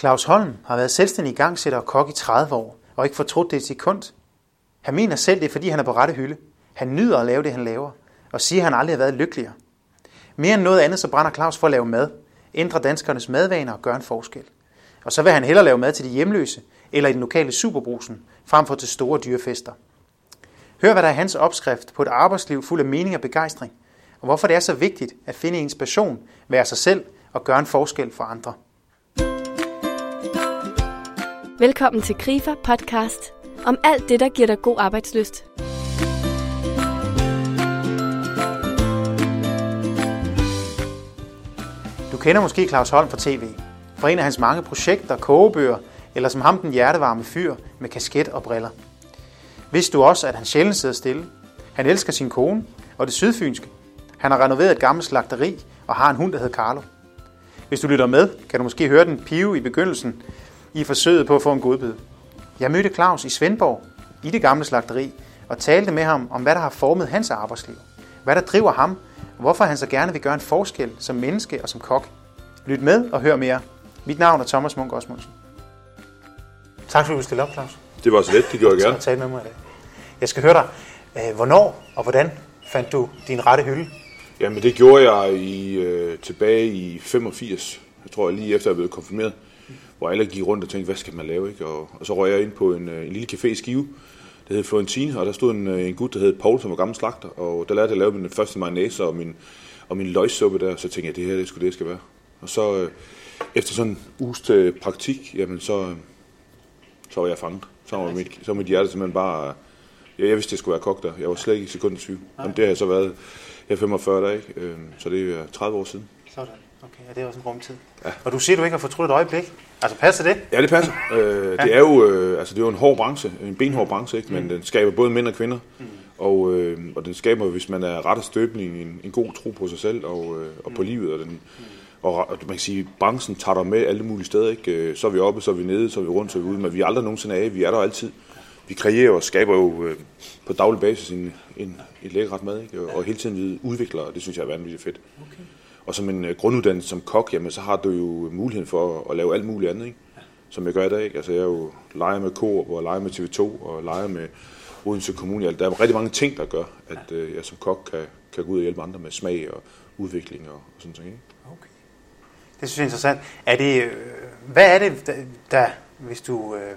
Claus Holm har været selvstændig igangsætter og kok i 30 år, og ikke fortrudt det et sekund. Han mener selv, det er fordi han er på rette hylde. Han nyder at lave det, han laver, og siger, at han aldrig har været lykkeligere. Mere end noget andet, så brænder Claus for at lave mad, ændre danskernes madvaner og gøre en forskel. Og så vil han hellere lave mad til de hjemløse, eller i den lokale superbrusen, frem for til store dyrefester. Hør, hvad der er hans opskrift på et arbejdsliv fuld af mening og begejstring, og hvorfor det er så vigtigt at finde inspiration, være sig selv og gøre en forskel for andre. Velkommen til Grifer podcast om alt det, der giver dig god arbejdsløst. Du kender måske Claus Holm fra tv, fra en af hans mange projekter, kogebøger, eller som ham den hjertevarme fyr med kasket og briller. Vidste du også, at han sjældent sidder stille? Han elsker sin kone og det sydfynske. Han har renoveret et gammelt slagteri og har en hund, der hedder Carlo. Hvis du lytter med, kan du måske høre den pive i begyndelsen i forsøget på at få en godbid. Jeg mødte Claus i Svendborg i det gamle slagteri og talte med ham om, hvad der har formet hans arbejdsliv. Hvad der driver ham, og hvorfor han så gerne vil gøre en forskel som menneske og som kok. Lyt med og hør mere. Mit navn er Thomas Munk Osmundsen. Tak fordi du stille op, Claus. Det var så let, det gjorde jeg gerne. at tale med mig i dag. Jeg skal høre dig, øh, hvornår og hvordan fandt du din rette hylde? Jamen det gjorde jeg i, øh, tilbage i 85, jeg tror jeg lige efter jeg blev konfirmeret, hvor alle gik rundt og tænkte, hvad skal man lave? Ikke? Og, og så røg jeg ind på en, øh, en lille café i Skive, der hed Florentine, og der stod en, øh, en gut, der hed Paul, som var gammel slagter, og der lærte jeg at lave min første mayonnaise og min, og min løgsuppe der, så tænkte jeg, det her det skulle det, skal være. Og så øh, efter sådan en uges til praktik, jamen så, øh, så var jeg fanget. Så var mit, så var mit hjerte simpelthen bare... Jeg, jeg vidste, det skulle være kok der. Jeg var slet ikke i sekund i tvivl. Jamen, det har jeg så været. Jeg er 45 der, ikke? Øhm, Så det er 30 år siden. Sådan. Okay, ja, det er også en rumtid. Ja. Og du siger, du ikke har fortrudt et øjeblik. Altså, passer det? Ja, det passer. Øh, det er jo øh, altså, det er jo en hård branche, en benhård branche, ikke? men den skaber både mænd og kvinder. Mm. Og, øh, og den skaber, hvis man er ret af støbning, en, en god tro på sig selv og, øh, og på livet. Og, den, og, og man kan sige, branchen tager dig med alle mulige steder. Ikke? Øh, Så er vi oppe, så er vi nede, så er vi rundt, så er vi ude. Men vi er aldrig nogensinde af. Vi er der altid. Vi kreerer og skaber jo øh, på daglig basis en, en, et lækkert mad. Ikke? Og, og hele tiden vi udvikler, og det synes jeg er vanvittigt fedt. Okay. Og som en øh, grunduddannelse som kok, jamen, så har du jo muligheden for at, at lave alt muligt andet, ikke? som jeg gør i dag. Ikke? Altså, jeg er jo leger med Coop, og leger med TV2, og leger med Odense Kommune. Altså, Der er rigtig mange ting, der gør, at øh, jeg som kok kan, kan gå ud og hjælpe andre med smag og udvikling og, og sådan noget. Ikke? Okay. Det synes jeg er interessant. Er det, øh, hvad er det, der, der hvis du øh,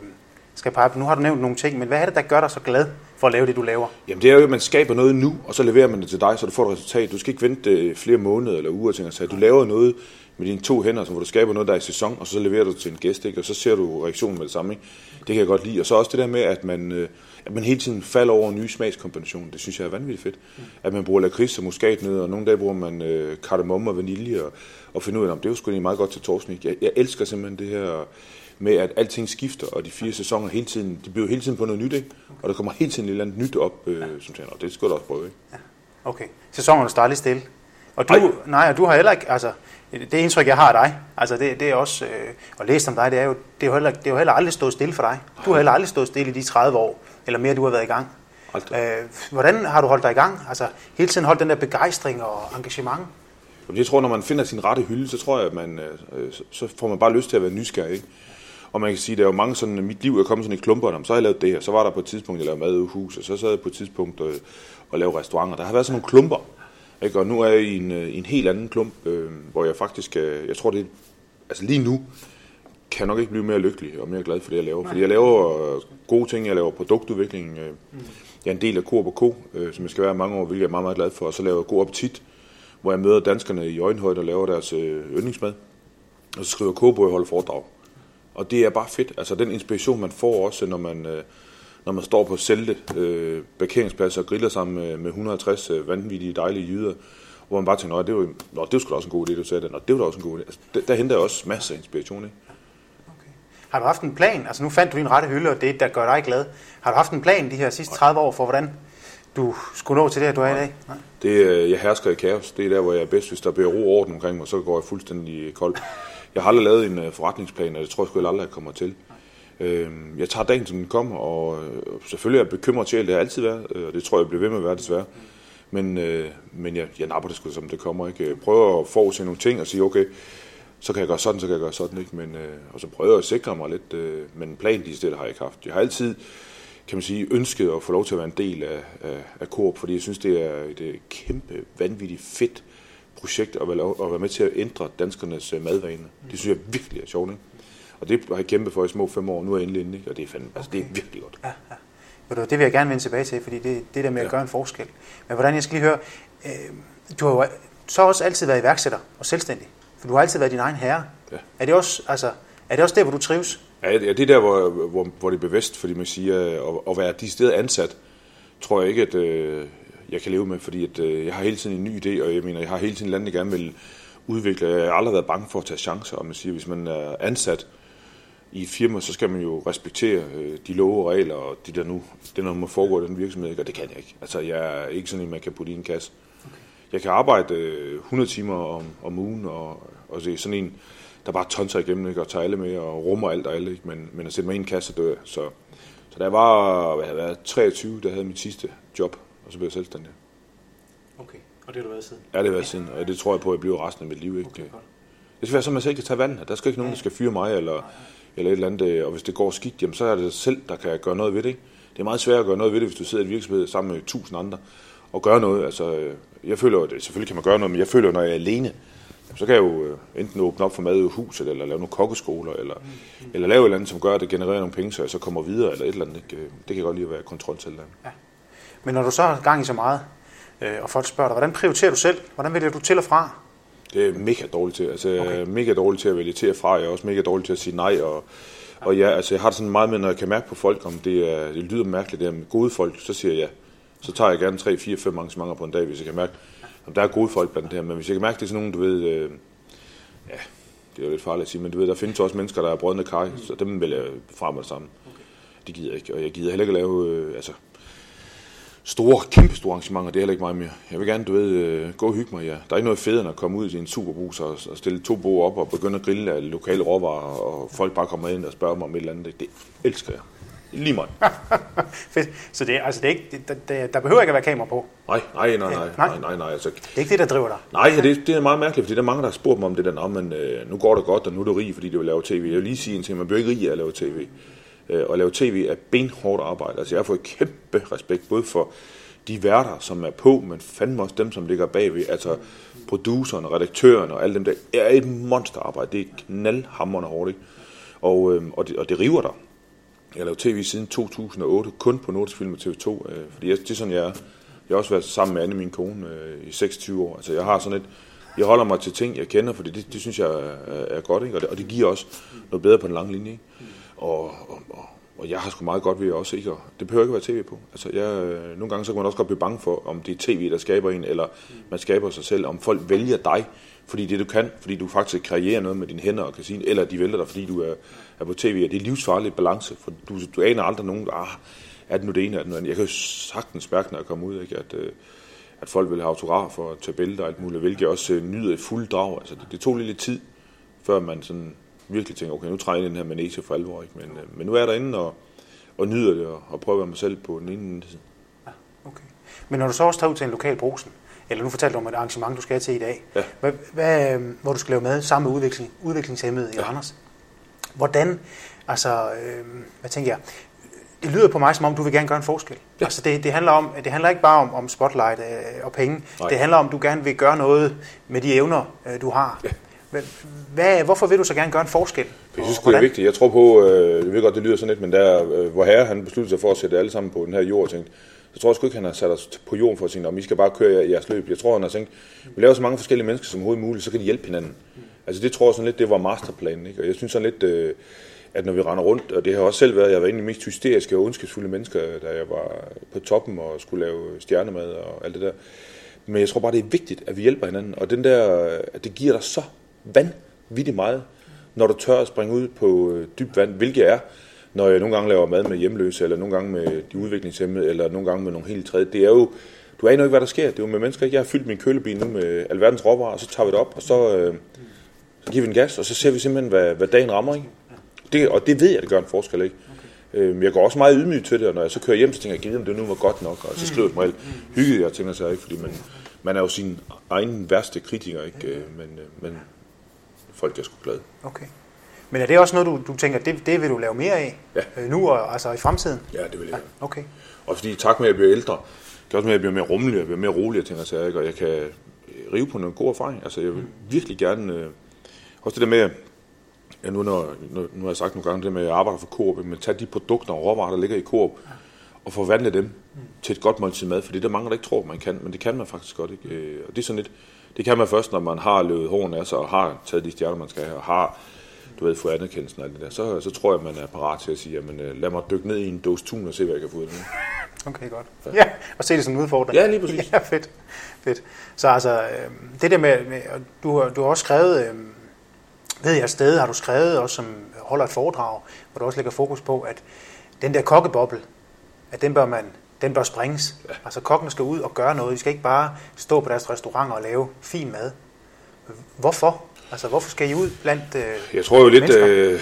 skal pege på, nu har du nævnt nogle ting, men hvad er det, der gør dig så glad for at lave det, du laver? Jamen det er jo, at man skaber noget nu, og så leverer man det til dig, så du får et resultat. Du skal ikke vente øh, flere måneder eller uger til at sige, du laver noget med dine to hænder, så hvor du skaber noget, der er i sæson, og så leverer du til en gæst, ikke? og så ser du reaktionen med det samme. Ikke? Det kan jeg godt lide. Og så også det der med, at man, øh, at man hele tiden falder over nye smagskombinationer. Det synes jeg er vanvittigt fedt. At man bruger lakrids og muskatnødder, og nogle dage bruger man øh, kardemomme og vanilje, og, og finder ud af, om det er jo sgu meget godt til torsnik. Jeg, jeg elsker simpelthen det her med, at alting skifter, og de fire sæsoner hele tiden, de bliver hele tiden på noget nyt, ikke? og der kommer hele tiden et eller andet nyt op, øh, som tænker, det skal du også prøve. Ikke? Okay. Sæsonen står aldrig stille. Og du, Nej. nej, og du har heller ikke, altså, det indtryk, jeg har af dig, altså det, det er også, øh, at læse om dig, det er jo, det er jo heller, det er jo heller aldrig stået stille for dig. Du har heller aldrig stået stille i de 30 år, eller mere, du har været i gang. Aldrig. Øh, hvordan har du holdt dig i gang? Altså, hele tiden holdt den der begejstring og engagement? Jamen, Jeg tror, når man finder sin rette hylde, så tror jeg, at man, øh, så- så får man bare lyst til at være nysgerrig. Ikke? Og man kan sige, der er jo mange sådan, at mit liv er kommet sådan i klumper, Nå, så har jeg lavet det her, så var der på et tidspunkt, jeg lavede mad i hus, og så sad jeg på et tidspunkt øh, og lavede restauranter. Der har været sådan nogle klumper, ikke? og nu er jeg i en, øh, en helt anden klump, øh, hvor jeg faktisk, øh, jeg tror det, altså lige nu, kan jeg nok ikke blive mere lykkelig og mere glad for det, jeg laver. Fordi jeg laver øh, gode ting, jeg laver produktudvikling, øh, jeg er en del af Coop og Co, øh, som jeg skal være mange år, hvilket jeg er meget, meget glad for, og så laver jeg god appetit, hvor jeg møder danskerne i øjenhøjde og laver deres øh, yndlingsmad. Og så skriver Coop, hvor jeg holder foredrag. Og det er bare fedt. Altså den inspiration, man får også, når man, øh, når man står på Selde øh, parkeringspladser og griller sammen med, med 150 øh, vanvittige dejlige jyder, hvor man bare tænker, "Nå, det var, nå, det var sgu da også en god idé, du sagde det. Nå, det var da også en god idé. Altså, der, der henter jeg også masser af inspiration, ikke? Har du haft en plan? Altså nu fandt du din rette hylde, og det, der gør dig glad. Har du haft en plan de her sidste 30 år for, hvordan du skulle nå til det, du er i dag? Nej. Det, er- jeg hersker i kaos. Det er der, hvor jeg er bedst. Hvis der bliver ro og orden omkring mig, så går jeg fuldstændig kold. Jeg har aldrig lavet en øh, forretningsplan, og det tror jeg sgu aldrig, jeg kommer til. Øhm, jeg tager dagen, som den kommer, og øh, selvfølgelig er jeg bekymret til, det har altid været, øh, og det tror jeg, bliver ved med at være desværre. Men, men jeg, jeg napper det sgu, som det kommer. Ikke? Jeg prøver at forudse nogle ting og sige, okay, så kan jeg gøre sådan, så kan jeg gøre sådan, ikke? Men, og så prøver jeg at sikre mig lidt, men en plan lige steder har jeg ikke haft. Jeg har altid, kan man sige, ønsket at få lov til at være en del af, af, af Coop, fordi jeg synes, det er et kæmpe, vanvittigt fedt projekt at være, at være med til at ændre danskernes øh, madvaner. Det synes jeg virkelig er sjovt, ikke? Og det har jeg kæmpet for i små fem år, nu er jeg endelig inde, ikke? og det er, fandme, altså, det er virkelig godt. Ja, ja. Ved du, det vil jeg gerne vende tilbage til, fordi det, det der med at Ja. gøre en forskel. Men hvordan, jeg skal lige høre, øh, du har jo så også altid været iværksætter og selvstændig, for du har altid været din egen herre. Ja. Er, det også, altså, er det også der, hvor du trives? Ja, det er der, hvor, hvor, hvor det er bevidst, fordi man siger, at, at være de steder ansat, tror jeg ikke, at øh, jeg kan leve med, fordi at, øh, jeg har hele tiden en ny idé, og jeg mener, jeg har hele tiden landet, jeg gerne vil udvikle. Jeg har aldrig været bange for at tage chancer, og man siger, hvis man er ansat i et firma, så skal man jo respektere øh, de love og regler, og de der nu, det der må foregå i den virksomhed, ikke? og det kan jeg ikke. Altså, jeg er ikke sådan en, man kan putte i en kasse. Jeg kan arbejde øh, 100 timer om, om ugen, og, og det er sådan en, der bare tonser igennem, ikke? og tager alle med, og rummer alt og alle, ikke? Men, men at sætte mig i en kasse, dør. Så, så da jeg var, hvad havde været, 23, der havde mit sidste job, så blev jeg selvstændig. Okay, og det har du været siden. Ja, det har været siden, og det tror jeg på, at jeg bliver resten af mit liv. Ikke? Okay, godt. Det skal være sådan, at man selv kan tage vand. Der skal ikke nogen, der skal fyre mig, eller, eller et eller andet. øh, Og hvis det går skidt, jamen, så er det selv, der kan gøre noget ved det. Ikke? Det er meget svært at gøre noget ved det, hvis du sidder i et virksomhed sammen med tusind andre og gøre noget. Altså, øh, jeg føler, at selvfølgelig kan man gøre noget, men jeg føler, når jeg er alene, så kan jeg jo øh, enten åbne op for mad i huset, eller lave nogle kokkeskoler, eller, eller lave et eller andet, som gør, at det genererer nogle penge, så jeg så kommer videre, eller et eller andet. Ikke? Det kan godt lide at være kontrol til det. Men når du så har gang i så meget, øh, og folk spørger dig, hvordan prioriterer du selv? Hvordan vælger du til og fra? Det er mega dårligt til. Altså, Okay. okay. mega dårligt til at vælge til og fra. Jeg er også mega dårlig til at sige nej. Og, og ja, altså, jeg har det sådan meget med, når jeg kan mærke på folk, om det, er, det lyder mærkeligt, det er med gode folk, så siger jeg ja. Så tager jeg gerne 3, 4, 5 arrangementer på en dag, hvis jeg kan mærke, om der er gode folk blandt det her. Men hvis jeg kan mærke, det er sådan nogen, du ved, øh, ja, det er jo lidt farligt at sige, men du ved, der findes også mennesker, der er brødende kaj, så dem vil jeg fra med det samme. Det gider jeg ikke, og jeg gider heller ikke at lave, øh, altså, store, kæmpe store arrangementer, det er heller ikke mig mere. Jeg vil gerne, du ved, øh, gå og hygge mig, ja. Der er ikke noget federe end at komme ud i en superbrus og, og stille to bord op og begynde at grille af lokale råvarer, og folk bare kommer ind og spørger mig om et eller andet. Det, det elsker jeg. Lige meget. Fedt. Så det, altså, det er ikke, det, der- der, behøver ikke at være kamera på. Nej, nej, nej, nej, Nej. nej, nej. Altså, Det er ikke det, der driver dig. nej, det, det er meget mærkeligt, fordi der er mange, der har spurgt mig om det der, "Nå, men øh, nu går det godt, og nu er du rig, fordi du vil lave tv. Jeg vil lige sige en ting, man bliver ikke rig af at lave tv. Øh, og lave tv er benhårdt arbejde. Altså, jeg har fået kæmpe respekt, både for de værter, som er på, men fandme også dem, som ligger bagved. Altså, produceren, redaktøren og alle dem der, er et monsterarbejde. Det er knaldhammerende hårdt, ikke? Og, øh, og, det, og det river dig. Jeg har lavet tv siden 2008, kun på Nordisk Film og TV2, øh, fordi jeg, det er sådan, jeg er. Jeg har også været sammen med Anne, min kone, øh, i 26 år. Altså, jeg har sådan et, jeg holder mig til ting, jeg kender, fordi det, det synes jeg er, er godt, ikke? Og, det, og det giver også noget bedre på den lange linje. Ikke? Og, og, og, og jeg har sgu meget godt ved også, ikke? Og det behøver ikke at være tv på. Altså, jeg, øh, nogle gange så kan man også godt blive bange for, om det er tv, der skaber en, eller man skaber sig selv, om folk vælger dig, fordi det du kan, fordi du faktisk kreerer noget med dine hænder og kan sige, eller de vælger dig, fordi du er, er på tv, og det er livsfarlig balance, for du, du aner aldrig nogen, ah, er det nu det ene, er det nu det andet. Jeg kan jo sagtens mærke, når jeg kommer ud, ikke, at, øh, at folk vil have autografer og tage billeder og alt muligt, hvilket jeg også øh, nyder i fuld drag. Altså, det, det tog lidt tid, før man sådan virkelig tænker, okay, nu træder jeg ind i den her manege for alvor, ikke? Men, øh, men nu er jeg derinde og, og nyder det, og, og prøver at være mig selv på den ene side. Okay. Men når du så også tager ud til en lokal brusen, eller nu fortalte du om et arrangement, du skal til i dag, Ja. hvad, hvad, øh, hvor du skal lave mad sammen med udvikling, udviklingshemmede i Ja. Randers. Hvordan, altså, øh, hvad tænker jeg, det lyder på mig, som om du vil gerne gøre en forskel. Ja. Altså det, det, handler om, det handler ikke bare om, om spotlight øh, og penge. Nej. Det handler om, at du gerne vil gøre noget med de evner, øh, du har. Ja. Hvad, hvorfor vil du så gerne gøre en forskel? Jeg synes, det er vigtigt. Jeg tror på, øh, jeg ved godt, det lyder sådan lidt, men der, øh, hvor herre han besluttede sig for at sætte alle sammen på den her jord, tænkte, så tror jeg sgu ikke, han har sat os på jorden for at sige, om I skal bare køre jeres løb. Jeg tror, han har tænkt, vi laver så mange forskellige mennesker som overhovedet muligt, så kan de hjælpe hinanden. Altså det tror jeg sådan lidt, det var masterplanen. Ikke? Og jeg synes sådan lidt, øh, at når vi render rundt, og det har også selv været, jeg var en af de mest hysteriske og ondskabsfulde mennesker, da jeg var på toppen og skulle lave stjernemad og alt det der. Men jeg tror bare, det er vigtigt, at vi hjælper hinanden. Og den der, at det giver dig så vanvittigt meget, når du tør at springe ud på øh, dybt vand, hvilket er, når jeg nogle gange laver mad med hjemløse, eller nogle gange med de udviklingshemmede, eller nogle gange med nogle helt tredje. Det er jo, du aner jo ikke, hvad der sker. Det er jo med mennesker. ikke? Jeg har fyldt min kølebil nu med alverdens råvarer, og så tager vi det op, og så, øh, så giver vi en gas, og så ser vi simpelthen, hvad, hvad dagen rammer. Ikke? Det, og det ved jeg, det gør en forskel. Ikke? Okay. Jeg går også meget ydmyg til det, og når jeg så kører hjem, så tænker jeg, giv om det nu var godt nok, og så skriver jeg mig hygget, jeg tænker sig ikke, fordi man, man er jo sin egen værste kritiker, ikke? Øh, Men, øh, men folk er sgu glade. Okay. Men er det også noget, du, du tænker, det, det vil du lave mere af Ja. øh, nu og altså i fremtiden? Ja, det vil jeg. Ja. Okay. Og fordi i takt med, at jeg bliver ældre, det er også med, at jeg bliver mere rummelig, jeg bliver mere rolig, jeg tænker sig, ikke? og jeg kan rive på nogle gode erfaring. Altså, jeg vil virkelig gerne... Øh, også det der med, ja, nu, når, nu, nu har jeg sagt nogle gange det med, at jeg arbejder for Coop, men tage de produkter og råvarer, der ligger i Coop, og forvandle dem til et godt måltid mad, for det er der mange, der ikke tror, man kan, men det kan man faktisk godt. Ikke? Øh, Og det er sådan lidt, det kan man først, når man har løbet hårene af sig, og har taget de stjerner, man skal have, og har du ved, fået anerkendelsen og alt det der, så, så tror jeg, man er parat til at sige, jamen øh, lad mig dykke ned i en dåse tun og se, hvad jeg kan få ud af det. Okay, godt. Ja, og se det som en udfordring. Ja, lige præcis. Ja, fedt. fedt. Så altså, øh, det der med, med du, har- du har også skrevet, øh, ved jeg sted, har du skrevet også, som holder et foredrag, hvor du også lægger fokus på, at den der kokkeboble, at den bør man, den bør springes. Ja. Altså kokkene skal ud og gøre noget. De skal ikke bare stå på deres restauranter og lave fin mad. Hvorfor? Altså, hvorfor skal I ud blandt øh, Jeg tror jo lidt, øh,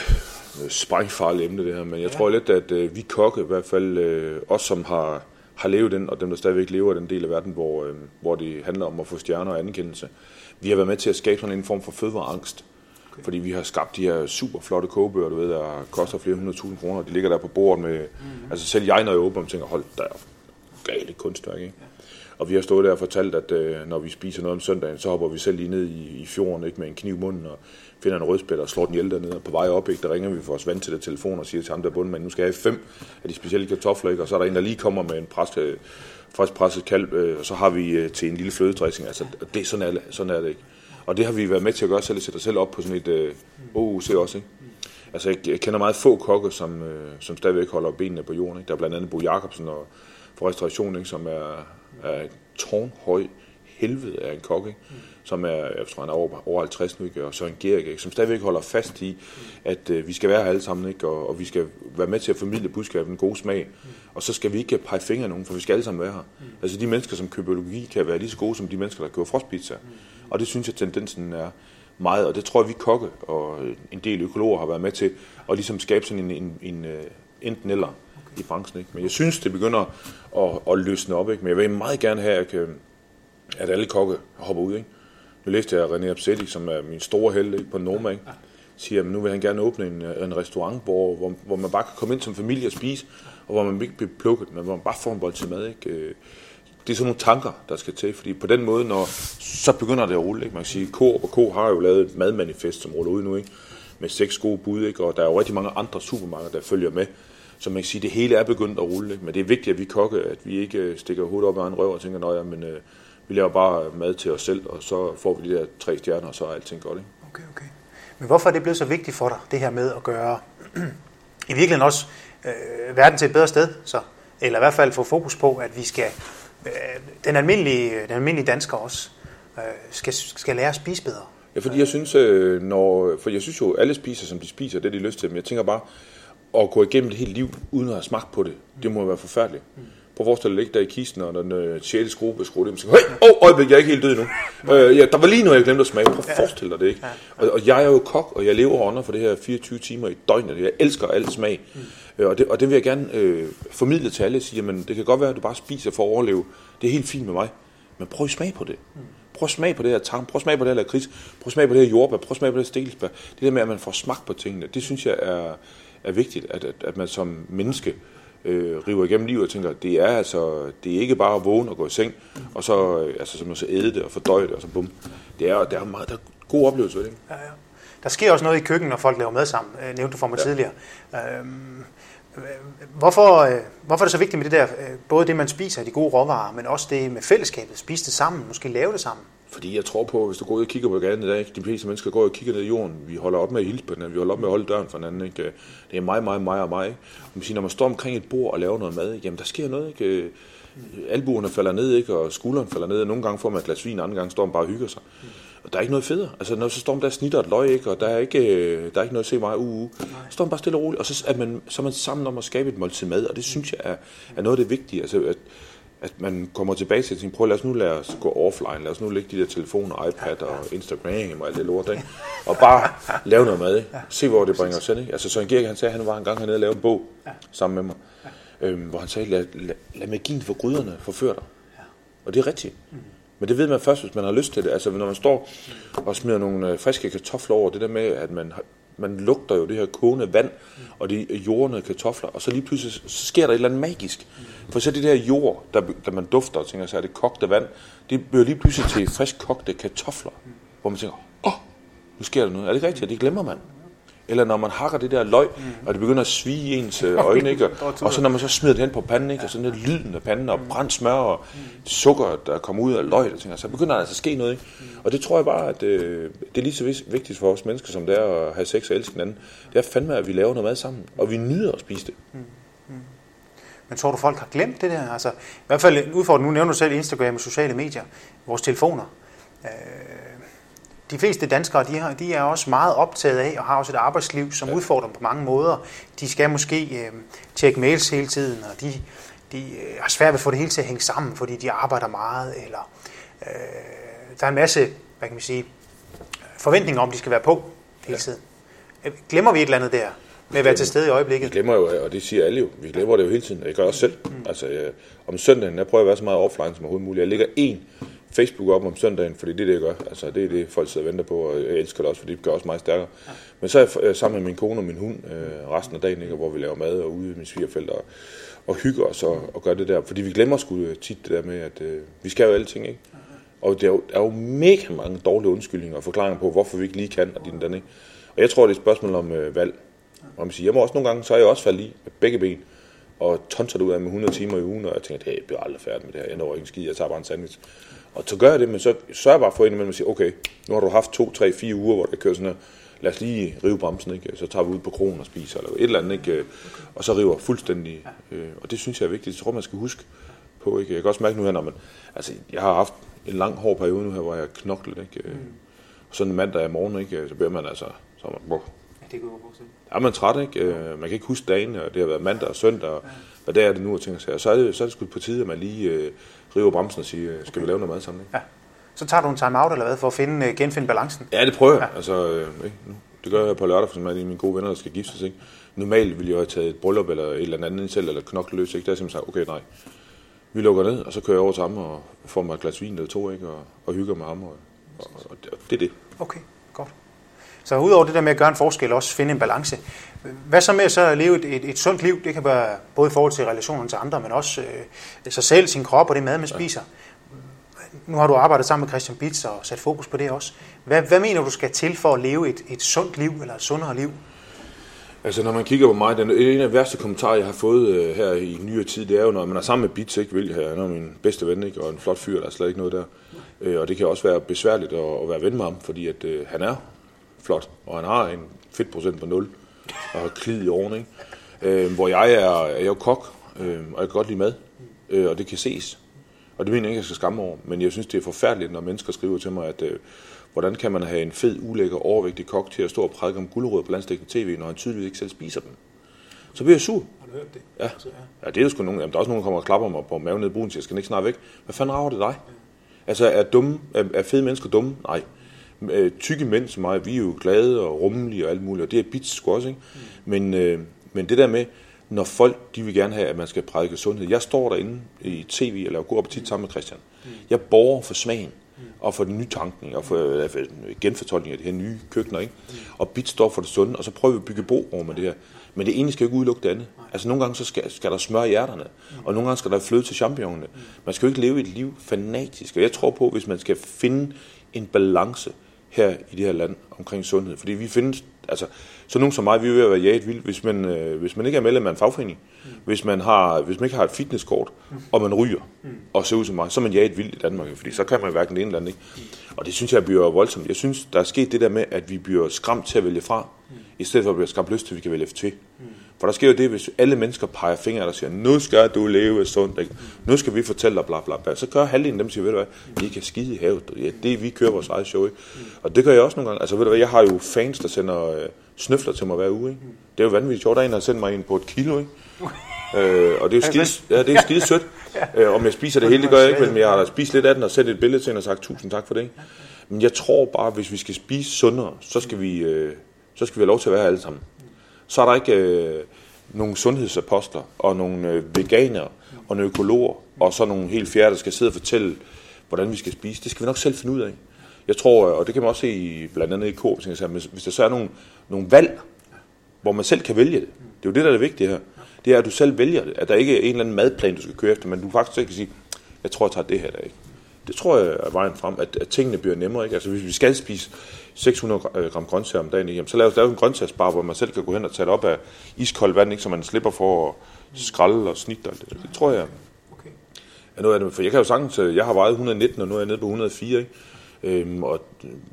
sprængfarligt emne det her, men jeg ja. tror lidt, at øh, vi kokke, i hvert fald øh, os, som har, har levet den, og dem, der stadigvæk lever i den del af verden, hvor, øh, hvor det handler om at få stjerner og anerkendelse, vi har været med til at skabe sådan en form for fødevareangst. Okay. Fordi vi har skabt de her super flotte kogebøger, du ved, der koster flere hundrede tusind kroner. De ligger der på bordet med... Mm-hmm. Altså selv jeg, når jeg åbner dem, tænker, hold da op, galt kunstværk, ikke? Og vi har stået der og fortalt, at øh, når vi spiser noget om søndagen, så hopper vi selv lige ned i, i fjorden ikke, med en kniv i munden og finder en rødspæt og slår den ihjel dernede. Og på vej op, ikke, der ringer vi for os vand til det telefon og siger til ham der bundmand, nu skal jeg have fem af de specielle kartofler, ikke? og så er der en, der lige kommer med en pres, øh, frisk presset kalv, øh, og så har vi øh, til en lille flødedressing. Altså, det, sådan, er, sådan er det ikke. Og det har vi været med til at gøre selv, at sætte os selv op på sådan et øh, OUC også. Ikke? Altså, jeg, jeg kender meget få kokke, som, øh, som stadigvæk holder benene på jorden. Ikke? Der er blandt andet Bo Jacobsen og for restauration, ikke? som er, er tårnhøj helvede af en kok, ikke? som er, jeg tror, han er over, over 50 nu, ikke? og Søren Gerik, ikke? som stadigvæk holder fast i, at øh, vi skal være her alle sammen, ikke? Og, og vi skal være med til at formidle budskabet den gode smag. Og så skal vi ikke pege fingre af nogen, for vi skal alle sammen være her. Altså de mennesker, som køber biologi, kan være lige så gode som de mennesker, der køber frostpizza. Og det synes jeg, tendensen er meget, og det tror jeg, vi kokke og øh, en del økologer har været med til, at ligesom skabe sådan en, en, en øh, enten eller i branchen. Ikke? Men jeg synes, det begynder at, at løsne op. Ikke? Men jeg vil meget gerne have, at, øh, at alle kokke hopper ud. Ikke? Nu læste jeg René Absetti, som er min store held ikke? på Noma, ikke? siger, at nu vil han gerne åbne en, en restaurant, hvor, hvor, hvor man bare kan komme ind som familie og spise, og hvor man ikke bliver plukket, men hvor man bare får en bold til mad. Ikke? Det er sådan nogle tanker, der skal til, fordi på den måde, når, så begynder det at rulle. Ikke? Man kan sige, Coop og K har jo lavet et madmanifest, som ruller ud nu, ikke? med seks gode bud, ikke? og der er jo rigtig mange andre supermarkeder, der følger med. Så man kan sige, at det hele er begyndt at rulle. Ikke? Men det er vigtigt, at vi kokke, at vi ikke øh, stikker hovedet op af en røv og tænker, nej, men øh, vi laver bare mad til os selv, og så får vi de der tre stjerner, og så er alting godt. Ikke? Okay, okay. Men hvorfor er det blevet så vigtigt for dig, det her med at gøre i virkeligheden også øh, verden til et bedre sted? Så? Eller i hvert fald få fokus på, at vi skal, den, almindelige, den almindelige dansker også, øh, skal, skal lære at spise bedre. Ja, fordi jeg synes, øh, når, for jeg synes jo, alle spiser, som de spiser, det er de lyst til, men jeg tænker bare, at gå igennem det hele liv, uden at have smagt på det, det må være forfærdeligt. Prøv at forestille dig, der i kisten, og den øh, 6. skrue bliver skruet ind, og tænker, hey, oh, øjeblik, jeg er ikke helt død endnu. Øh, ja, der var lige noget, jeg glemte at smage. Prøv at forestille dig det, ikke? Og, og jeg er jo kok, og jeg lever og ånder for det her 24 timer i døgnet. Jeg elsker alt smag. Øh, og, det, og det vil jeg gerne øh, formidle til alle, sige, men det kan godt være, at du bare spiser for at overleve. Det er helt fint med mig. Men prøv at smage på det. Prøv at smage på det her tang, prøv at smage på det her lakrids, prøv at smage på det her jordbær, prøv at smage på det her stelsbær. Det der med, at man får smagt på tingene, det synes jeg er, er vigtigt, at, at, at man som menneske øh, river igennem livet og tænker, det er altså, det er ikke bare at vågne og gå i seng, og så, øh, altså, som så æde det og fordøje det, og så bum. Det er, det er meget, der er gode oplevelser ved det? Ja, ja. Der sker også noget i køkkenet, når folk laver mad sammen, øh, nævnte du for mig ja. tidligere. Øhm, øh, hvorfor, øh, hvorfor er det så vigtigt med det der, øh, både det man spiser, de gode råvarer, men også det med fællesskabet, spise det sammen, måske lave det sammen? Fordi jeg tror på, hvis du går ud og kigger på gaden i dag, ikke? de fleste mennesker går og kigger ned i jorden, vi holder op med at hilse på hinanden, vi holder op med at holde døren for hinanden. Ikke? Det er mig, mig, mig og mig. Og man siger, når man står omkring et bord og laver noget mad, jamen der sker noget. Ikke? Øh, albuerne falder ned, ikke? og skulderen falder ned, og nogle gange får man et glas vin, andre gange står man bare og hygger sig. Og der er ikke noget federe. Altså, når så står man der og snitter et løg, ikke? og der er, ikke, øh, der er ikke noget at se mig, uh, uh. Så står man bare stille og roligt, og så er, man, så er man sammen om at skabe et måltid mad, og det synes jeg er, er noget af det vigtige. Altså, at, at man kommer tilbage til at tænke, prøv lad os nu lade os gå offline, lad os nu lægge de der telefoner, iPad og Instagram og alt det lort, ikke? og bare lave noget mad, ikke? se hvor det bringer os hen. Ikke? Altså Søren Gerik, han sagde, at han var en gang hernede og lavede en bog sammen med mig, øhm, hvor han sagde, lad, lad, lad magien for gryderne forføre dig. Og det er rigtigt. Men det ved man først, hvis man har lyst til det. Altså når man står og smider nogle øh, friske kartofler over, det der med, at man, har- man lugter jo det her kogende vand, og de jordnede kartofler, og så lige pludselig, så sker der et eller andet magisk. For så det der jord, der, der man dufter og tænker, så er det kogte vand, det bliver lige pludselig til frisk kogte kartofler, hvor man tænker, åh, oh, nu sker der noget. Er det ikke rigtigt? Det glemmer man. Eller når man hakker det der løg, og det begynder at svige i ens øh, øjne, ikke? Og, og så når man så smider det hen på panden, ikke? og sådan der lyden af panden, og brændt smør, og sukker, der kommer ud af løg, og tænker, så begynder der altså at ske noget. Ikke? Og det tror jeg bare, at øh, det er lige så vigtigt for os mennesker, som det er at have sex og elske hinanden. Det er fandme, at vi laver noget mad sammen, og vi nyder at spise det. Men tror du, folk har glemt det der? Altså, i hvert fald en udfordring, nu nævner du selv Instagram og sociale medier, vores telefoner. Øh, de fleste danskere, de, de er også meget optaget af, og har også et arbejdsliv, som ja. udfordrer dem på mange måder. De skal måske øh, tjekke mails hele tiden, og de, de øh, har svært ved at få det hele til at hænge sammen, fordi de arbejder meget, eller øh, der er en masse, hvad kan man sige, forventninger om, de skal være på hele tiden. Øh, Glemmer vi et eller andet der, med at være til stede i Vi øjeblikket? glemmer jo, og det siger alle jo, vi glemmer det jo hele tiden. Jeg gør også selv. Mm. Altså, jeg, om søndagen, jeg prøver at være så meget offline som overhovedet muligt. Jeg lægger en Facebook op om søndagen, fordi det er det, jeg gør. Altså, det er det, folk sidder og venter på, og jeg elsker det også, fordi det gør også mig stærkere. Ja. Men så er jeg sammen med min kone og min hund øh, resten af dagen, ikke, hvor vi laver mad og ude i min svigerfelt og, og hygger os og, og gør det der. Fordi vi glemmer sgu øh, tit det der med, at øh, vi skal jo alting, ikke? Og der er, jo, der er jo mega mange dårlige undskyldninger og forklaringer på, hvorfor vi ikke lige kan, og din den, ikke? Og jeg tror, det er et spørgsmål om øh, valg. Og man siger, jeg må også nogle gange, så er jeg også faldet i med begge ben, og tonser det ud af med 100 timer i ugen, og jeg tænker, hey, jeg bliver aldrig færdig med det her, jeg når ikke en skid, jeg tager bare en sandwich. Og så gør jeg det, men så sørger jeg bare for indimellem at sige, okay, nu har du haft to, tre, fire uger, hvor der kører sådan her, lad os lige rive bremsen, ikke? så tager vi ud på krogen og spiser, eller et eller andet, ikke? og så river fuldstændig. Øh, Og det synes jeg er vigtigt, jeg tror, man skal huske på. Ikke? Jeg kan også mærke nu her, når man, altså, jeg har haft en lang hård periode nu her, hvor jeg har knoklet, ikke? Mm. Og sådan en mandag i morgen, ikke? så bliver man altså, så er man, Det kunne jeg godt se. er man træt, ikke? Øh, Man kan ikke huske dagen, og det har været mandag og søndag, og hvad dag er det nu, og tænker sig. Så er det, så er det sgu på tide, at man lige øh, river bremsen og siger, øh, skal vi lave noget mad sammen? Ikke? Ja. Så tager du en time-out eller hvad, for at finde, øh, genfinde balancen? Ja, det prøver jeg. Altså, øh, ikke? Nu, det gør jeg på lørdag, for eksempel, at mine gode venner, der skal giftes. Ikke? Normalt ville jeg have taget et bryllup eller et eller andet selv, eller knokle løs. Ikke? Der er simpelthen sagt, okay, nej. Vi lukker ned, og så kører jeg over til ham og får mig et glas vin eller to, ikke? Og, og hygger med ham. Og, og, og det er det. Okay, godt. Så udover det der med at gøre en forskel, også finde en balance. Hvad så med så at leve et, et, et sundt liv? Det kan være både i forhold til relationen til andre, men også øh, sig selv, sin krop og det mad, man spiser. Nu har du arbejdet sammen med Christian Bitz og sat fokus på det også. Hvad, hvad mener du skal til for at leve et, et sundt liv, eller et sundere liv? Altså, når man kigger på mig, den, en af de værste kommentarer, jeg har fået øh, her i nyere tid, det er jo, når man er sammen med Beats, ikke, hvilket han er min bedste ven, ikke, og en flot fyr, der er slet ikke noget der. Øh, og det kan også være besværligt at, at være ven med ham, fordi at, øh, han er flot, og han har en fedtprocent på 0, og har klid i årene, ikke? Øh, hvor jeg er, jeg er jo kok, øh, og jeg kan godt lide mad, øh, og det kan ses. Og det mener jeg ikke, jeg skal skamme over, men jeg synes, det er forfærdeligt, når mennesker skriver til mig, at øh, hvordan kan man have en fed, ulækker, overvægtig kok til at stå og prædike om gulerødder på landstækkende tv, når han tydeligvis ikke selv spiser dem. Så bliver jeg sur. Har du hørt det? Ja, ja det er der sgu nogen. Jamen, der er også nogen, der kommer og klapper mig på maven ned i bruden, og siger, skal den ikke snart væk? Hvad fanden rager det dig? Altså, er, dumme, er, er fede mennesker dumme? Nej. Øh, Tykke mænd som mig, vi er jo glade og rummelige og alt muligt, og det er bits sgu også, ikke? Men, øh, men det der med, når folk, de vil gerne have, at man skal prædike sundhed. Jeg står derinde i tv og laver god appetit sammen med Christian. Jeg borger for smagen og for den nye tankning og for, øh, for genfortolkning af de her nye køkkener. Ikke? Og bit står for det sunde, og så prøver vi at bygge bro over med det her. Men det ene skal ikke udelukke det andet. Altså nogle gange så skal, skal der smør i hjerterne, og nogle gange skal der fløde til champignonerne. Man skal jo ikke leve et liv fanatisk, og jeg tror på, hvis man skal finde en balance her i det her land omkring sundhed, fordi vi findes, altså, så nogen som mig, vi er ved at være jaget vildt, hvis man, øh, hvis man ikke er medlem af en fagforening, hvis man, har, hvis man ikke har et fitnesskort, og man ryger, og ser ud som mig, så er man jaget vildt i Danmark, fordi så kan man hverken det ene eller andet, ikke? Og det synes jeg bliver voldsomt. Jeg synes, der er sket det der med, at vi bliver skræmt til at vælge fra, i stedet for at blive skræmt lyst til, at vi kan vælge til. For der sker jo det, hvis alle mennesker peger fingre og siger, nu skal du leve sundt, ikke? nu skal vi fortælle dig bla bla bla. Så gør halvdelen af dem siger, ved du hvad, I kan skide i havet. Ja, det er, vi kører vores eget show. Ikke? Og det gør jeg også nogle gange. Altså ved du hvad, jeg har jo fans, der sender øh, snøfler til mig hver uge. Ikke? Det er jo vanvittigt sjovt. Der er en, der har sendt mig en på et kilo. Ikke? øh, og det er jo skide, ja, det er skide sødt. øh, om jeg spiser det hele, det gør jeg ikke, men jeg har spist lidt af den og sendt et billede til hende og sagt tusind tak for det. Ikke? Men jeg tror bare, hvis vi skal spise sundere, så skal vi, øh, så skal vi have lov til at være alle sammen. Så er der ikke øh, nogle sundhedsapostler og nogle øh, veganere og nogle økologer og så nogle helt fjerde, der skal sidde og fortælle, hvordan vi skal spise. Det skal vi nok selv finde ud af. Jeg tror, øh, og det kan man også se i, blandt andet i Coop, hvis der så er nogle, nogle valg, hvor man selv kan vælge det. Det er jo det, der er det vigtige her. Det er, at du selv vælger det. At der ikke er en eller anden madplan, du skal køre efter, men du faktisk ikke kan sige, jeg tror, jeg tager det her der, ikke? Det tror jeg er vejen frem, at, at tingene bliver nemmere. Ikke? Altså hvis vi skal spise 600 øh, gram grøntsager om dagen, jamen, så laver vi en grøntsagsbar, hvor man selv kan gå hen og tage det op af iskoldt vand, ikke? så man slipper for at skralde og snitte alt det. Det tror jeg okay. er noget af det. For jeg kan jo sagtens, øh, jeg har vejet 119, og nu er jeg nede på 104, ikke? Øhm, og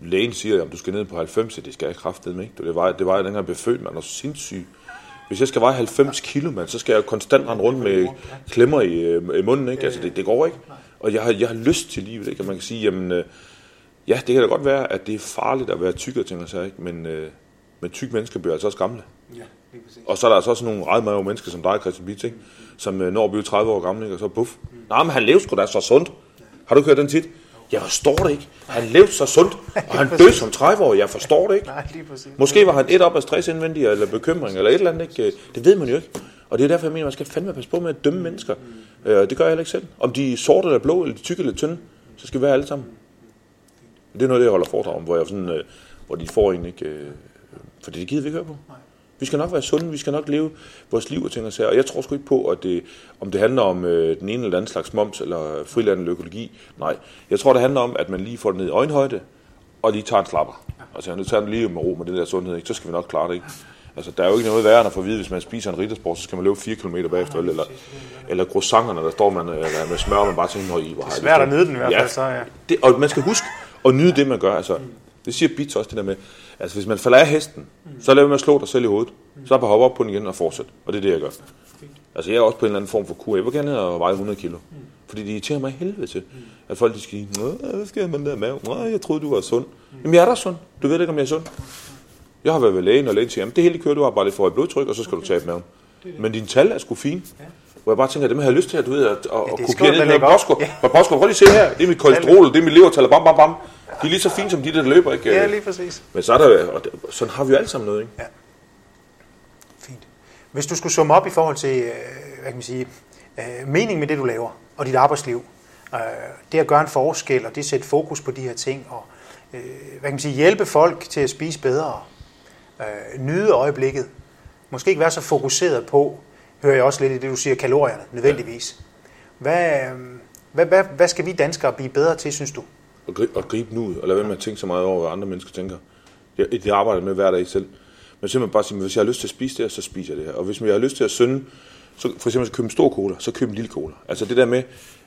lægen siger, at du skal ned på 90, det skal jeg kraftedeme med. Ikke? Det var, det var jeg dengang blev født, man er sindssyg. Hvis jeg skal veje 90 kilo, man, så skal jeg konstant rende rundt med klemmer i, øh, i munden. Ikke? Altså, det, det går ikke. Og jeg har, jeg har lyst til livet, ikke? Og man kan sige, jamen, ja, det kan da godt være, at det er farligt at være tyk og ting og ikke? Men, øh, men tyk mennesker bliver altså også gamle. Ja, og så er der altså også nogle ret mange mennesker som dig, Christian Bitt, ikke? som øh, når at blive 30 år gamle, ikke? og så buff. Mm. Nej, men han lever sgu da så sundt. Har du kørt den tit? Jeg forstår det ikke. Han levede så sundt, og han døde som 30 år. Jeg forstår det ikke. Nej, lige præcis. Måske var han et op af stress indvendig, eller bekymring, eller et eller andet. Ikke? Det ved man jo ikke. Og det er derfor, jeg mener, man skal fandme passe på med at dømme mennesker. Mm. Det gør jeg heller ikke selv. Om de er sorte eller blå, eller de tykke eller tynde, så skal vi være alle sammen. Det er noget, jeg holder foredrag om, hvor, jeg sådan, øh, hvor de får en ikke... Øh, for det gider vi ikke høre på. Vi skal nok være sunde, vi skal nok leve vores liv og ting og sager. Og jeg tror sgu ikke på, at det, om det handler om øh, den ene eller anden slags moms eller friland eller økologi. Nej, jeg tror, det handler om, at man lige får det ned i øjenhøjde, og lige tager en slapper. Altså, nu tager den lige med ro med det der sundhed, ikke? så skal vi nok klare det. Ikke? Altså, der er jo ikke noget værre end at få at vide, hvis man spiser en riddersport, så skal man løbe 4 km bagefter, eller, eller croissanterne, der står man eller med smør, man bare tænker, i, hvor har Det er svært at nyde den i hvert fald, ja, så ja. Det, og man skal huske og nyde det, man gør. Altså, det siger Bits også, det der med, altså hvis man falder af hesten, så laver man at slå dig selv i hovedet. Så bare hoppe op på den igen og fortsætte. Og det er det, jeg gør. Altså jeg er også på en eller anden form for kur. Jeg vil gerne have veje 100 kilo. Fordi det irriterer mig helvede til. At folk de skal sige, hvad skal jeg med den der mave? Nej, jeg troede, du var sund. Jamen jeg er da sund. Du ved ikke, om jeg er sund. Jeg har været ved lægen, og lægen siger, det hele kører, du har bare lidt for højt blodtryk, og så skal du tabe maven. Men din tal er sgu Ja. Hvor jeg bare tænker, dem har jeg lyst til at, du ved, at, at, ja, at kopiere ned med Bosco. Ja. Bosco, prøv lige se her. Det er mit kolesterol, det er mit levertal, bam, bam, bam. De er lige så fine som de, der løber, ikke? Ja, lige præcis. Men så er der, og sådan har vi jo alle sammen noget, ikke? Ja. Fint. Hvis du skulle summe op i forhold til, øh, hvad kan man sige, øh, mening med det, du laver, og dit arbejdsliv, øh, det at gøre en forskel, og det at sætte fokus på de her ting, og hvad kan man sige, hjælpe folk til at spise bedre, nyde øjeblikket, måske ikke være så fokuseret på, hører jeg også lidt i det, du siger, kalorierne nødvendigvis. Hvad, hvad, hvad, hvad skal vi danskere blive bedre til, synes du? At gribe, at gribe nu og lade være med at tænke så meget over, hvad andre mennesker tænker. Jeg, jeg arbejder med hver dag selv. Men simpelthen bare sige, hvis jeg har lyst til at spise det her, så spiser jeg det her. Og hvis jeg har lyst til at synde, så for eksempel så købe en stor cola, så købe en lille cola. Altså det der med,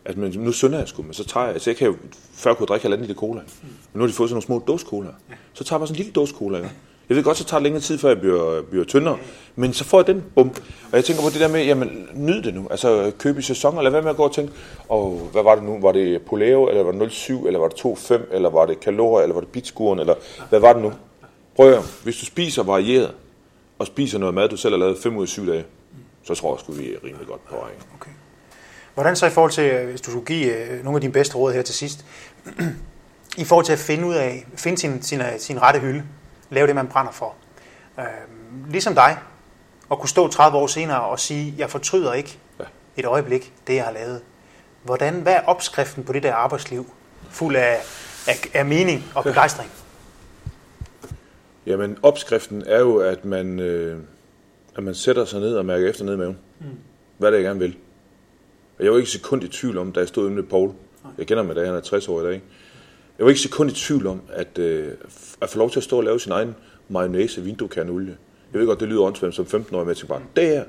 at man, nu synder jeg sgu, men så tager jeg, altså jeg kan jo før kunne drikke halvanden liter cola. Men nu har de fået sådan nogle små dåse cola. Så tager jeg bare sådan en lille dåse cola. Ja. Jeg ved godt, så tager det længere tid, før jeg bliver, bliver tyndere. Men så får jeg den bum. Og jeg tænker på det der med, jamen, nyd det nu. Altså, køb i sæson, eller hvad med at gå og tænke, og hvad var det nu? Var det Poleo, eller var det 07, eller var det 2,5, eller var det kalorier, eller var det bitskuren, eller hvad var det nu? Prøv at hvis du spiser varieret, og spiser noget mad, du selv har lavet 5 ud af 7 dage, så tror jeg, at vi er rimelig godt på vej. Okay. Hvordan så i forhold til, øh, hvis du skulle give øh, nogle af dine bedste råd her til sidst, i forhold til at finde ud af, finde sin, sin, øh, sin rette hylde, lave det, man brænder for. Øh, ligesom dig, at kunne stå 30 år senere og sige, jeg fortryder ikke ja. et øjeblik det, jeg har lavet. Hvordan, hvad er opskriften på det der arbejdsliv, fuld af, af, af mening og begejstring? Jamen, opskriften er jo, at man, øh, at man sætter sig ned og mærker efter ned i maven. Mm. Hvad det, jeg gerne vil. Jeg var ikke sekund i tvivl om, da jeg stod med Paul. Jeg kender mig, da han er 60 år i dag. Jeg var ikke sekund i tvivl om, at, øh, at få lov til at stå og lave sin egen mayonnaise, vinduekernolie. Jeg ved godt, det lyder åndssvagt som 15 år, men jeg tænkte bare, det her,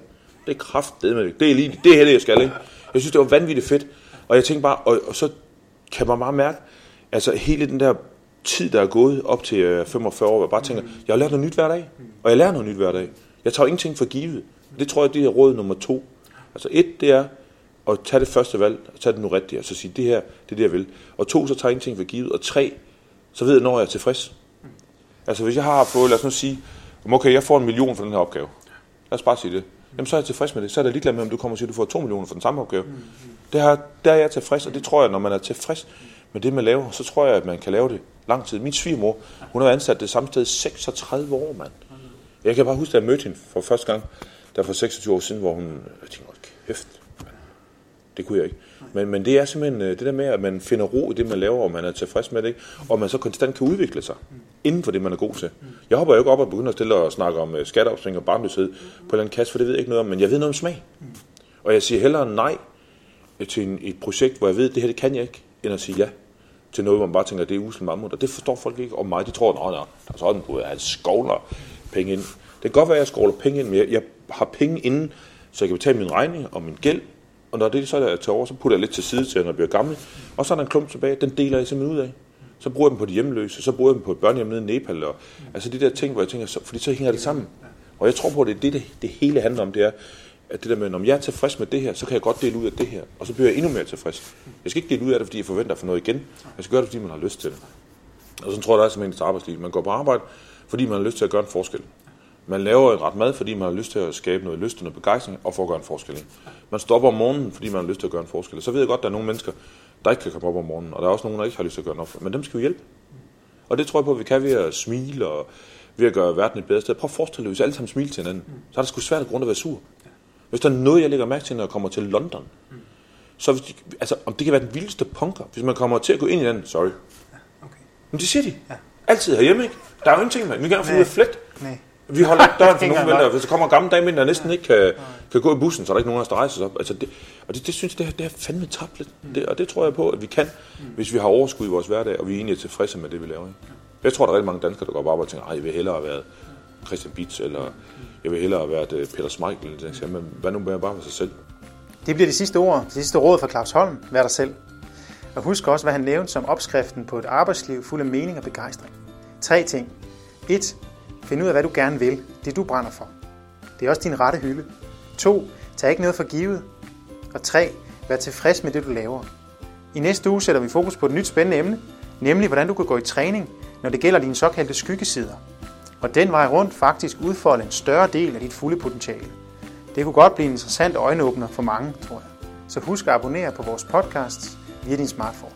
det er kraft, det, med, det er lige det her, det jeg skal, ikke? Jeg synes, det var vanvittigt fedt. Og jeg tænkte bare, og, og så kan man bare mærke, altså hele den der tid, der er gået op til øh, 45 år, hvor jeg bare tænker, jeg har lært noget nyt hver dag, og jeg lærer noget nyt hver dag. Jeg tager ingenting for givet. Det tror jeg, det er råd nummer to. Altså et, det er, at tage det første valg, og tage det nu rigtigt, og så sige, det her, det er det, jeg vil. Og to, så tager jeg ingenting for givet. Og tre, så ved jeg, når jeg er tilfreds. Altså hvis jeg har fået, lad os nu sige, okay, jeg får en million for den her opgave. Lad os bare sige det. Jamen så er jeg tilfreds med det. Så er det ligeglad med, om du kommer og siger, at du får to millioner for den samme opgave. Det her, der er jeg tilfreds, og det tror jeg, når man er tilfreds med det, man laver, så tror jeg, at man kan lave det lang tid. Min svigermor, hun har ansat det samme sted 36 år, mand. Jeg kan bare huske, at jeg mødte hende for første gang, der for 26 år siden, hvor hun, jeg tænkte, kæft, det kunne jeg ikke. Men, men det er simpelthen øh, det der med, at man finder ro i det, man laver, og man er tilfreds med det, ikke? og man så konstant kan udvikle sig inden for det, man er god til. Jeg hopper jo ikke op og begynder at stille og snakke om øh, skatteopsving og barnløshed på en eller anden kasse, for det ved jeg ikke noget om, men jeg ved noget om smag. Og jeg siger hellere nej til en, et projekt, hvor jeg ved, at det her det kan jeg ikke, end at sige ja til noget, hvor man bare tænker, at det er usel mammut. Og det forstår folk ikke om mig. De tror, at der er sådan, at jeg skovler penge ind. Det kan godt være, at jeg skovler penge ind, men jeg, jeg har penge inden, så jeg kan betale min regning og min gæld. Og når det så er til over, så putter jeg lidt til side til, når jeg bliver gammel. Og så er der en klump tilbage, den deler jeg simpelthen ud af. Så bruger jeg dem på de hjemløse, så bruger jeg dem på et børnehjem nede i Nepal. Og, altså de der ting, hvor jeg tænker, så, fordi så hænger det sammen. Og jeg tror på, at det, det, det, hele handler om, det er, at det der med, om jeg er tilfreds med det her, så kan jeg godt dele ud af det her. Og så bliver jeg endnu mere tilfreds. Jeg skal ikke dele ud af det, fordi jeg forventer at få noget igen. Jeg skal gøre det, fordi man har lyst til det. Og så tror jeg, der er simpelthen et arbejdsliv. Man går på arbejde, fordi man har lyst til at gøre en forskel. Man laver et ret mad, fordi man har lyst til at skabe noget lyst og noget begejstring, og for at gøre en forskel. Man stopper om morgenen, fordi man har lyst til at gøre en forskel. Så ved jeg godt, at der er nogle mennesker, der ikke kan komme op om morgenen, og der er også nogen, der ikke har lyst til at gøre noget. Men dem skal vi hjælpe. Og det tror jeg på, at vi kan ved at smile og ved at gøre verden et bedre sted. Prøv at forestille dig, hvis alle sammen smiler til hinanden, så er det sgu svært at grund at være sur. Hvis der er noget, jeg lægger mærke til, når jeg kommer til London, så hvis de, altså, om det kan være den vildeste punker, hvis man kommer til at gå ind i den, sorry. Okay. Men det siger de. Altid herhjemme, ikke? Der er jo ingenting, man. Vi kan få ud af flet. Nej. Vi holder ikke døren for nogen, og hvis der kommer en gammel dame ind, der næsten ikke kan, kan gå i bussen, så er der ikke nogen der rejser sig op. Altså det, og det, det synes jeg, det, det er fandme tabt lidt. Det, og det tror jeg på, at vi kan, hvis vi har overskud i vores hverdag, og vi er egentlig tilfredse med det, vi laver. Ikke? Jeg tror, der er rigtig mange danskere, der går på arbejde og tænker, ej, jeg vil hellere have været Christian Bitz, eller jeg vil hellere have været øh, Peter Smeichel. Eller det. Men hvad nu med bare være sig selv? Det bliver de sidste ord, de sidste råd fra Claus Holm. Vær dig selv. Og husk også, hvad han nævnte som opskriften på et arbejdsliv fuld af mening og begejstring. Tre ting. 1. Find ud af, hvad du gerne vil. Det du brænder for. Det er også din rette hylde. 2. Tag ikke noget for givet. Og 3. Vær tilfreds med det, du laver. I næste uge sætter vi fokus på et nyt spændende emne, nemlig hvordan du kan gå i træning, når det gælder dine såkaldte skyggesider. Og den vej rundt faktisk udfolde en større del af dit fulde potentiale. Det kunne godt blive en interessant øjenåbner for mange, tror jeg. Så husk at abonnere på vores podcast via din smartphone.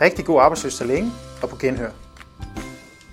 Rigtig god arbejdsløs så længe, og på genhør.